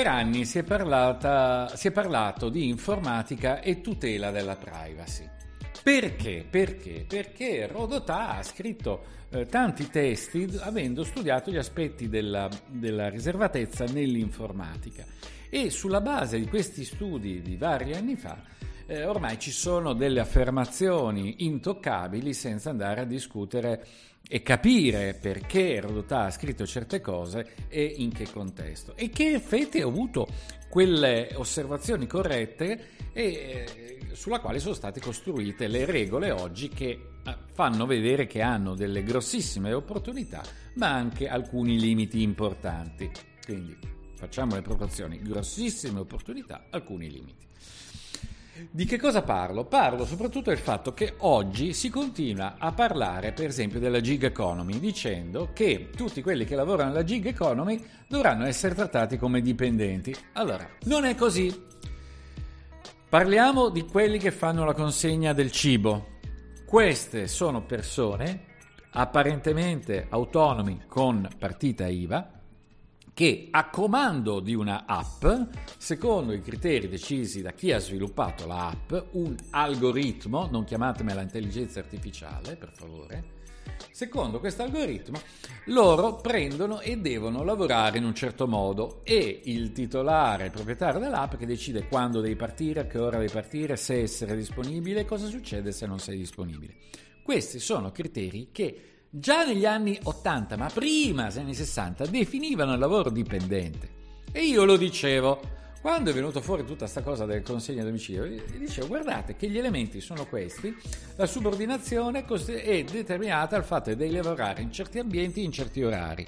Per anni si è, parlata, si è, parlato di informatica e tutela della privacy. Perché? Perché? Perché Rodotà ha scritto eh, tanti testi avendo studiato gli aspetti della, della riservatezza nell'informatica e sulla base di questi studi di vari anni fa eh, ormai ci sono delle affermazioni intoccabili senza andare a discutere e capire perché Rodotà ha scritto certe cose e in che contesto e che effetti ha avuto quelle osservazioni corrette e eh, sulla quale sono state costruite le regole oggi che eh, fanno vedere che hanno delle grossissime opportunità ma anche alcuni limiti importanti. Quindi facciamo le proporzioni, grossissime opportunità, alcuni limiti. Di che cosa parlo? Parlo soprattutto del fatto che oggi si continua a parlare, per esempio, della gig economy, dicendo che tutti quelli che lavorano nella gig economy dovranno essere trattati come dipendenti. Allora, non è così. Parliamo di quelli che fanno la consegna del cibo. Queste sono persone apparentemente autonomi con partita IVA, che a comando di una app, secondo i criteri decisi da chi ha sviluppato la app, un algoritmo, non chiatemela intelligenza artificiale, per favore, secondo questo algoritmo loro prendono e devono lavorare in un certo modo e il titolare, il proprietario dell'app che decide quando devi partire, a che ora devi partire, se essere disponibile, cosa succede se non sei disponibile. Questi sono criteri che già negli anni 80, ma prima, negli anni 60, definivano il lavoro dipendente. E io lo dicevo. Quando è venuto fuori tutta questa cosa del consegno a domicilio, dicevo guardate che gli elementi sono questi, la subordinazione è determinata dal fatto devi lavorare in certi ambienti, in certi orari.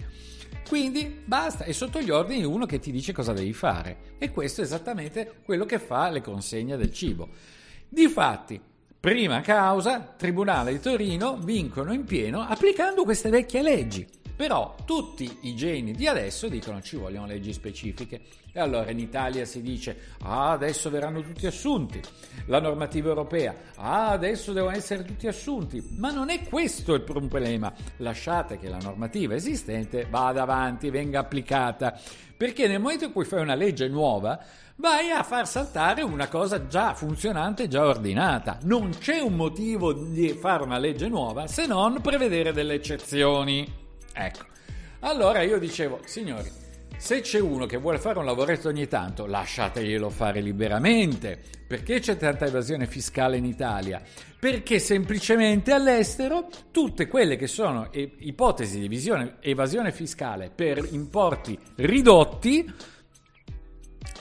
Quindi basta, è sotto gli ordini di uno che ti dice cosa devi fare. E questo è esattamente quello che fa le consegne del cibo. Difatti, Prima causa, Tribunale di Torino vincono in pieno applicando queste vecchie leggi. Però tutti i geni di adesso dicono ci vogliono leggi specifiche. E allora in Italia si dice ah adesso verranno tutti assunti. La normativa europea ah adesso devono essere tutti assunti. Ma non è questo il problema. Lasciate che la normativa esistente vada avanti, venga applicata. Perché nel momento in cui fai una legge nuova vai a far saltare una cosa già funzionante, già ordinata. Non c'è un motivo di fare una legge nuova se non prevedere delle eccezioni. Ecco. Allora io dicevo, signori, se c'è uno che vuole fare un lavoretto ogni tanto, lasciateglielo fare liberamente. Perché c'è tanta evasione fiscale in Italia? Perché semplicemente all'estero tutte quelle che sono ipotesi di evasione fiscale per importi ridotti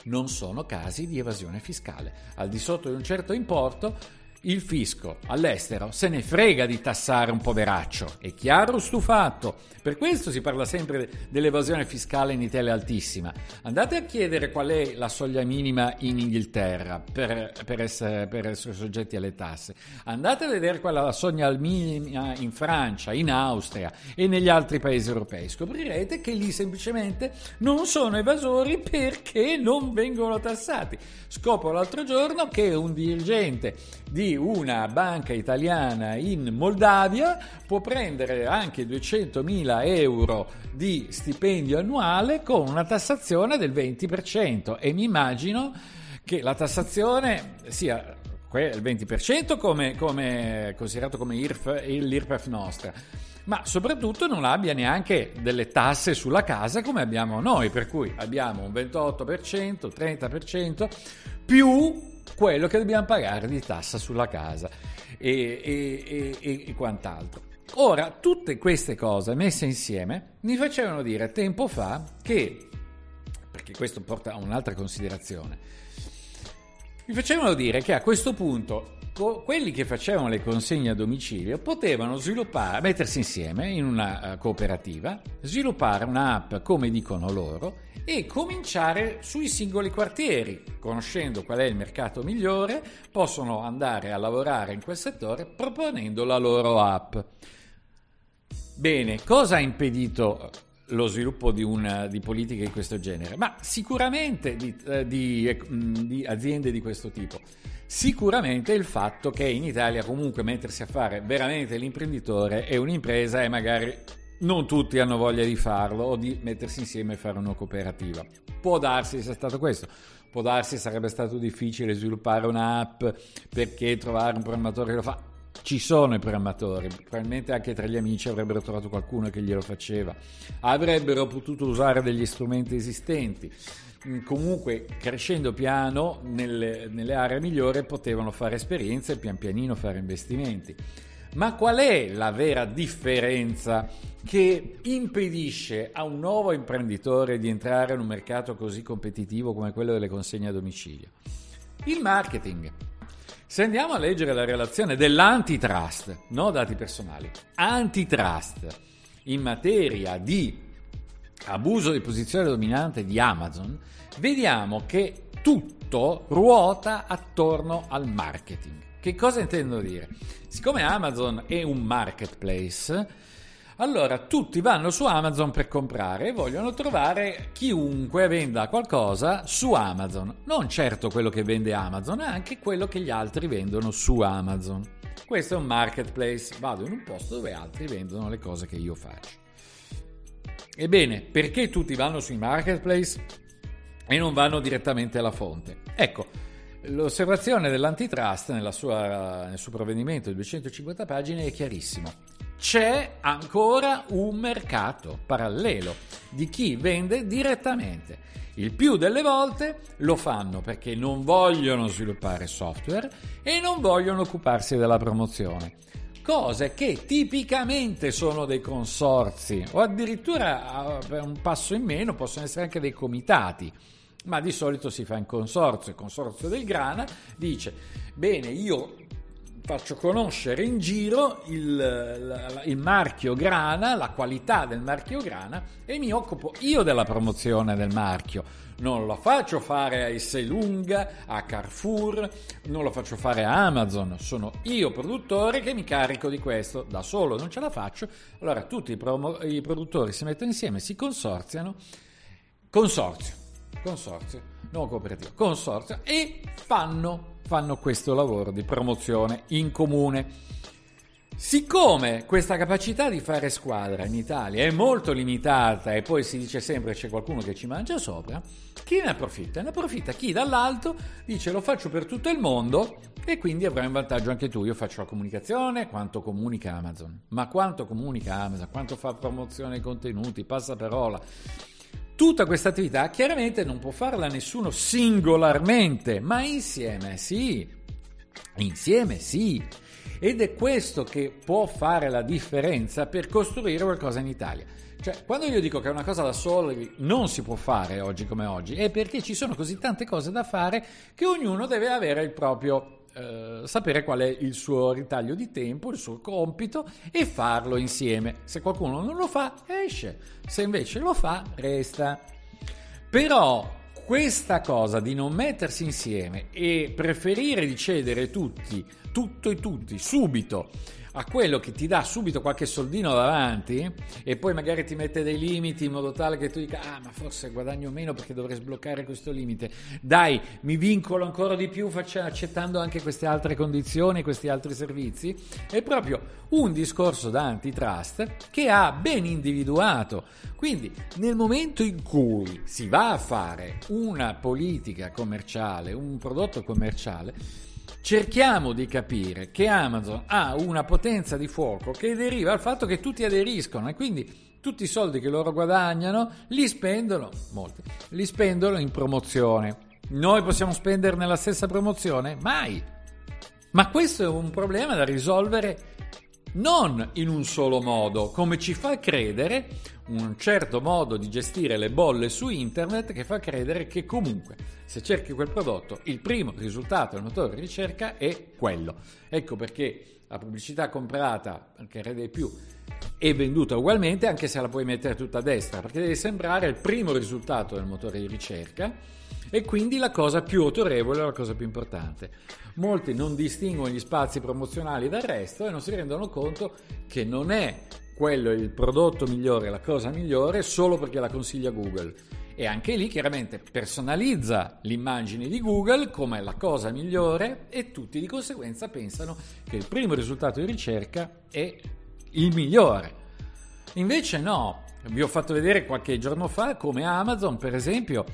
non sono casi di evasione fiscale. Al di sotto di un certo importo il fisco all'estero se ne frega di tassare un poveraccio, è chiaro stufato? Per questo si parla sempre dell'evasione fiscale in Italia altissima. Andate a chiedere qual è la soglia minima in Inghilterra per, per, essere, per essere, soggetti alle tasse. Andate a vedere qual è la soglia minima in Francia, in Austria e negli altri paesi europei. Scoprirete che lì semplicemente non sono evasori perché non vengono tassati. Scopro l'altro giorno che un dirigente di una banca italiana in Moldavia può prendere anche 200.000 euro di stipendio annuale con una tassazione del 20% e mi immagino che la tassazione sia il 20% come, come considerato come IRF, l'IRPEF nostra. Ma soprattutto non abbia neanche delle tasse sulla casa come abbiamo noi, per cui abbiamo un 28%, 30% più quello che dobbiamo pagare di tassa sulla casa e, e, e, e quant'altro. Ora, tutte queste cose messe insieme mi facevano dire tempo fa che, perché questo porta a un'altra considerazione, mi facevano dire che a questo punto quelli che facevano le consegne a domicilio potevano sviluppare, mettersi insieme in una uh, cooperativa, sviluppare un'app come dicono loro e cominciare sui singoli quartieri, conoscendo qual è il mercato migliore, possono andare a lavorare in quel settore proponendo la loro app. Bene, cosa ha impedito lo sviluppo di, una, di politiche di questo genere? Ma sicuramente di, eh, di, eh, di aziende di questo tipo Sicuramente il fatto che in Italia comunque mettersi a fare veramente l'imprenditore è un'impresa e magari non tutti hanno voglia di farlo o di mettersi insieme e fare una cooperativa. Può darsi sia stato questo, può darsi sarebbe stato difficile sviluppare un'app perché trovare un programmatore che lo fa. Ci sono i programmatori, probabilmente anche tra gli amici avrebbero trovato qualcuno che glielo faceva, avrebbero potuto usare degli strumenti esistenti Mm, comunque crescendo piano nelle, nelle aree migliori potevano fare esperienze e pian pianino fare investimenti. Ma qual è la vera differenza che impedisce a un nuovo imprenditore di entrare in un mercato così competitivo come quello delle consegne a domicilio? Il marketing. Se andiamo a leggere la relazione dell'antitrust, no dati personali, antitrust in materia di abuso di posizione dominante di Amazon, vediamo che tutto ruota attorno al marketing. Che cosa intendo dire? Siccome Amazon è un marketplace, allora tutti vanno su Amazon per comprare e vogliono trovare chiunque venda qualcosa su Amazon. Non certo quello che vende Amazon, ma anche quello che gli altri vendono su Amazon. Questo è un marketplace, vado in un posto dove altri vendono le cose che io faccio. Ebbene, perché tutti vanno sui marketplace e non vanno direttamente alla fonte? Ecco, l'osservazione dell'antitrust sua, nel suo provvedimento di 250 pagine è chiarissima. C'è ancora un mercato parallelo di chi vende direttamente. Il più delle volte lo fanno perché non vogliono sviluppare software e non vogliono occuparsi della promozione cose che tipicamente sono dei consorzi o addirittura per un passo in meno possono essere anche dei comitati ma di solito si fa in consorzio. Il consorzio del grana dice: Bene, io faccio conoscere in giro il, il, marchio grana, la qualità del marchio grana e mi occupo io della promozione del marchio. Non lo faccio fare a Esselunga, a Carrefour, non lo faccio fare a Amazon, sono io produttore che mi carico di questo, da solo non ce la faccio, allora tutti i, promo- i produttori si mettono insieme, si consorziano, consorzio, consorzio, non cooperativo, consorzio e fanno, fanno questo lavoro di promozione in comune. Siccome questa capacità di fare squadra in Italia è molto limitata e poi si dice sempre c'è qualcuno che ci mangia sopra, chi ne approfitta? Ne approfitta chi dall'alto dice lo faccio per tutto il mondo e quindi avrai un vantaggio anche tu. Io faccio la comunicazione, quanto comunica Amazon, ma quanto comunica Amazon, quanto fa promozione ai contenuti, passa parola. Tutta questa attività chiaramente non può farla nessuno singolarmente, ma insieme sì. Insieme sì. Ed è questo che può fare la differenza per costruire qualcosa in Italia. Cioè, quando io dico che una cosa da soli non si può fare oggi come oggi, è perché ci sono così tante cose da fare che ognuno deve avere il proprio eh, sapere qual è il suo ritaglio di tempo, il suo compito e farlo insieme. Se qualcuno non lo fa, esce. Se invece lo fa, resta. Però questa cosa di non mettersi insieme e preferire di cedere tutti, tutto e tutti, subito, a quello che ti dà subito qualche soldino davanti e poi magari ti mette dei limiti in modo tale che tu dica ah ma forse guadagno meno perché dovrei sbloccare questo limite. Dai mi vincolo ancora di più faccia, accettando anche queste altre condizioni questi altri servizi. È proprio un discorso da antitrust che ha ben individuato. Quindi nel momento in cui si va a fare una politica commerciale un prodotto commerciale cerchiamo di capire che Amazon ha una potenza di fuoco che deriva dal fatto che tutti aderiscono e quindi tutti i soldi che loro guadagnano li spendono, molti, li spendono in promozione. Noi possiamo spendere nella stessa promozione? Mai! Ma questo è un problema da risolvere non in un solo modo, come ci fa credere un certo modo di gestire le bolle su internet che fa credere che comunque se cerchi quel prodotto il primo risultato del motore di ricerca è quello. Ecco perché la pubblicità comprata, anche Rede più, è venduta ugualmente anche se la puoi mettere tutta a destra perché deve sembrare il primo risultato del motore di ricerca e quindi la cosa più autorevole, la cosa più importante. Molti non distinguono gli spazi promozionali dal resto e non si rendono conto che non è quello il prodotto migliore, la cosa migliore solo perché la consiglia Google. E anche lì chiaramente personalizza l'immagine di Google come la cosa migliore e tutti di conseguenza pensano che il primo risultato di ricerca è il migliore. Invece no, vi ho fatto vedere qualche giorno fa come Amazon per esempio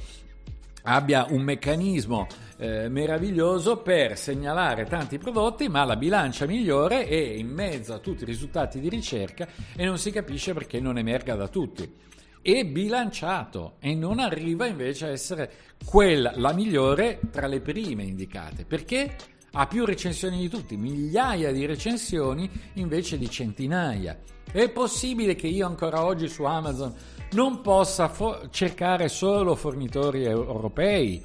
abbia un meccanismo eh, meraviglioso per segnalare tanti prodotti, ma la bilancia migliore è in mezzo a tutti i risultati di ricerca e non si capisce perché non emerga da tutti. È bilanciato e non arriva invece a essere quella la migliore tra le prime indicate. Perché? Ha più recensioni di tutti, migliaia di recensioni invece di centinaia. È possibile che io ancora oggi su Amazon non possa fo- cercare solo fornitori europei.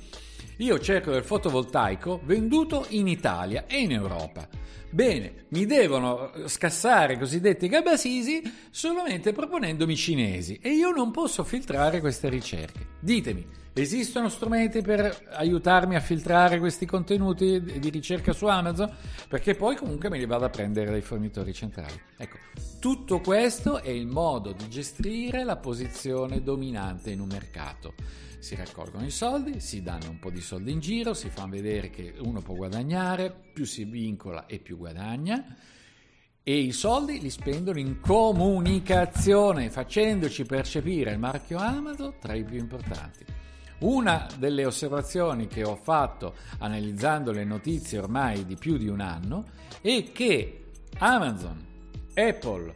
Io cerco del fotovoltaico venduto in Italia e in Europa. Bene, mi devono scassare i cosiddetti gabasisi solamente proponendomi cinesi e io non posso filtrare queste ricerche. Ditemi, esistono strumenti per aiutarmi a filtrare questi contenuti di ricerca su Amazon? Perché poi comunque me li vado a prendere dai fornitori centrali. Ecco, tutto questo è il modo di gestire la posizione dominante in un mercato si raccolgono i soldi, si danno un po' di soldi in giro, si fa vedere che uno può guadagnare, più si vincola e più guadagna e i soldi li spendono in comunicazione, facendoci percepire il marchio Amazon tra i più importanti. Una delle osservazioni che ho fatto analizzando le notizie ormai di più di un anno è che Amazon, Apple,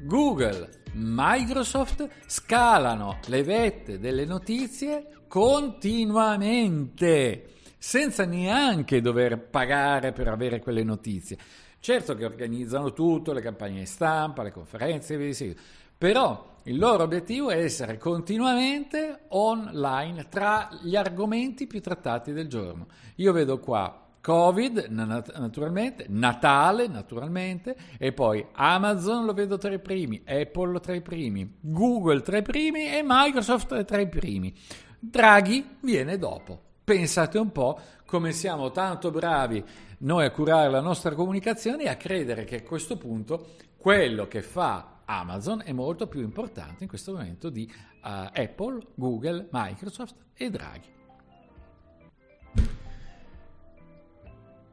Google Microsoft scalano le vette delle notizie continuamente, senza neanche dover pagare per avere quelle notizie. Certo che organizzano tutto, le campagne stampa, le conferenze, però il loro obiettivo è essere continuamente online tra gli argomenti più trattati del giorno. Io vedo qua Covid, naturalmente, Natale, naturalmente, e poi Amazon lo vedo tra i primi, Apple tra i primi, Google tra i primi e Microsoft tra i primi. Draghi viene dopo. Pensate un po' come siamo tanto bravi noi a curare la nostra comunicazione e a credere che a questo punto quello che fa Amazon è molto più importante in questo momento di uh, Apple, Google, Microsoft e Draghi.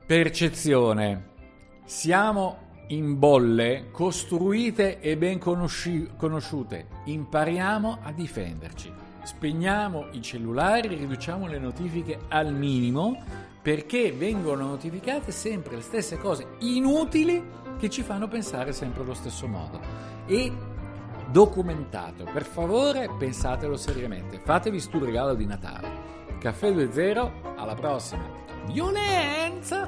Percezione. Siamo in bolle costruite e ben conosci- conosciute. Impariamo a difenderci. Spegniamo i cellulari, riduciamo le notifiche al minimo perché vengono notificate sempre le stesse cose inutili che ci fanno pensare sempre allo stesso modo. E documentato, per favore pensatelo seriamente. Fatevi stu regalo di Natale. Caffè 2.0, alla prossima! violenza.